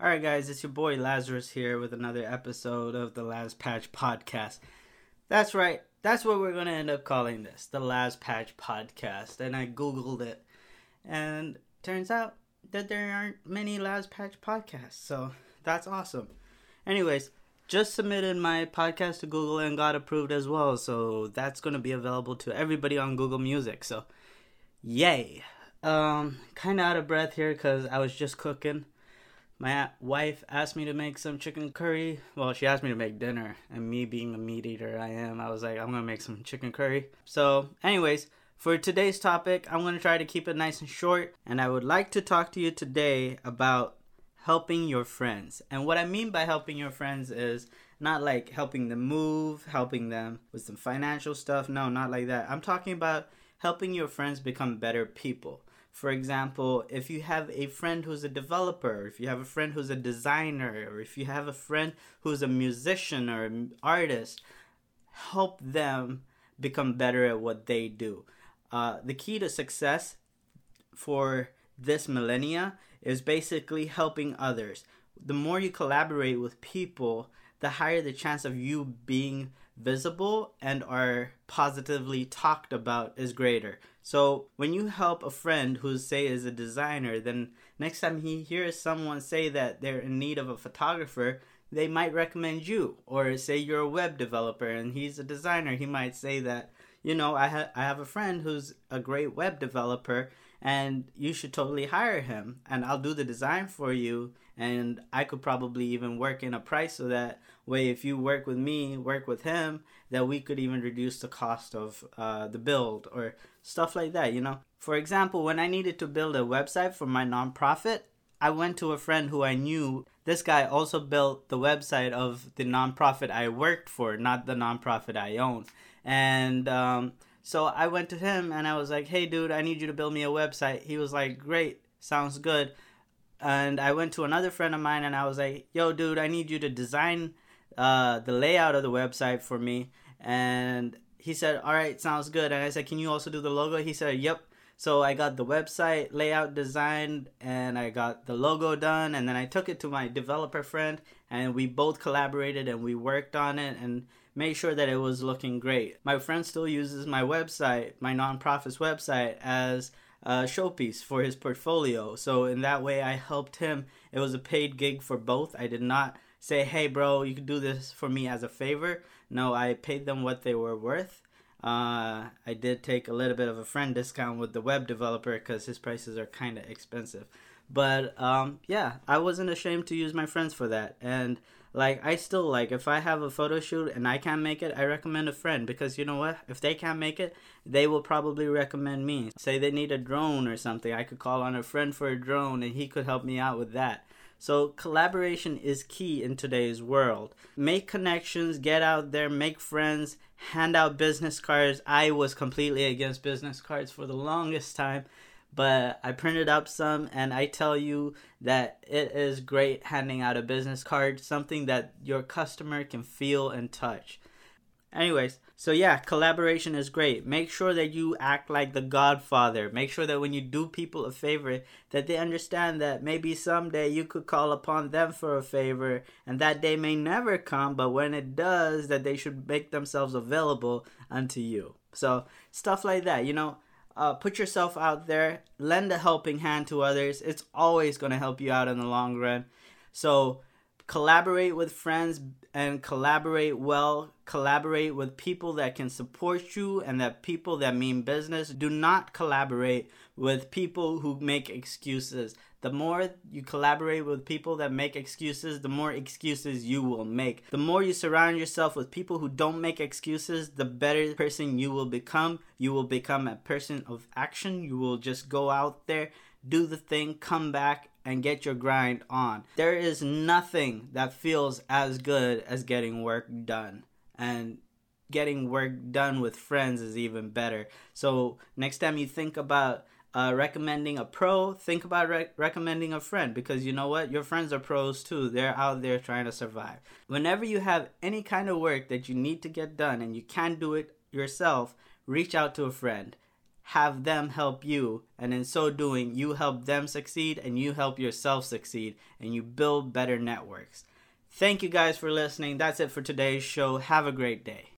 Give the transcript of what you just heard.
Alright, guys, it's your boy Lazarus here with another episode of the Last Patch Podcast. That's right, that's what we're gonna end up calling this the Last Patch Podcast. And I googled it, and turns out that there aren't many Last Patch podcasts, so that's awesome. Anyways, just submitted my podcast to Google and got approved as well, so that's gonna be available to everybody on Google Music. So, yay! Um, kind of out of breath here because I was just cooking my wife asked me to make some chicken curry. Well, she asked me to make dinner, and me being a meat eater I am, I was like, I'm gonna make some chicken curry. So, anyways, for today's topic, I'm gonna try to keep it nice and short, and I would like to talk to you today about helping your friends. And what I mean by helping your friends is not like helping them move, helping them with some financial stuff. No, not like that. I'm talking about helping your friends become better people. For example, if you have a friend who's a developer, if you have a friend who's a designer, or if you have a friend who's a musician or an artist, help them become better at what they do. Uh, the key to success for this millennia is basically helping others. The more you collaborate with people, the higher the chance of you being visible and are positively talked about is greater. So when you help a friend who say is a designer, then next time he hears someone say that they're in need of a photographer, they might recommend you. Or say you're a web developer and he's a designer, he might say that, you know, I ha- I have a friend who's a great web developer and you should totally hire him and I'll do the design for you and I could probably even work in a price so that way if you work with me, work with him, that we could even reduce the cost of uh, the build or stuff like that, you know. For example, when I needed to build a website for my nonprofit, I went to a friend who I knew. This guy also built the website of the nonprofit I worked for, not the nonprofit I own. And um, so I went to him and I was like, hey, dude, I need you to build me a website. He was like, great, sounds good. And I went to another friend of mine and I was like, yo, dude, I need you to design uh, the layout of the website for me. And he said, all right, sounds good. And I said, can you also do the logo? He said, yep. So I got the website layout designed and I got the logo done. And then I took it to my developer friend and we both collaborated and we worked on it and made sure that it was looking great. My friend still uses my website, my nonprofit's website, as a showpiece for his portfolio. So in that way, I helped him. It was a paid gig for both. I did not say, hey, bro, you can do this for me as a favor. No, I paid them what they were worth. Uh, I did take a little bit of a friend discount with the web developer because his prices are kind of expensive. But um, yeah, I wasn't ashamed to use my friends for that. And like, I still like if I have a photo shoot and I can't make it, I recommend a friend because you know what? If they can't make it, they will probably recommend me. Say they need a drone or something, I could call on a friend for a drone and he could help me out with that. So, collaboration is key in today's world. Make connections, get out there, make friends, hand out business cards. I was completely against business cards for the longest time, but I printed up some and I tell you that it is great handing out a business card, something that your customer can feel and touch. Anyways, so yeah, collaboration is great. Make sure that you act like the godfather. Make sure that when you do people a favor, that they understand that maybe someday you could call upon them for a favor and that day may never come, but when it does, that they should make themselves available unto you. So, stuff like that, you know, uh, put yourself out there, lend a helping hand to others. It's always going to help you out in the long run. So, collaborate with friends and collaborate well collaborate with people that can support you and that people that mean business. Do not collaborate with people who make excuses. The more you collaborate with people that make excuses the more excuses you will make. The more you surround yourself with people who don't make excuses the better person you will become. You will become a person of action. You will just go out there do the thing come back and get your grind on. There is nothing that feels as good as getting work done. And getting work done with friends is even better. So, next time you think about uh, recommending a pro, think about re- recommending a friend because you know what? Your friends are pros too. They're out there trying to survive. Whenever you have any kind of work that you need to get done and you can't do it yourself, reach out to a friend have them help you, and in so doing, you help them succeed and you help yourself succeed, and you build better networks. Thank you guys for listening. That's it for today's show. Have a great day.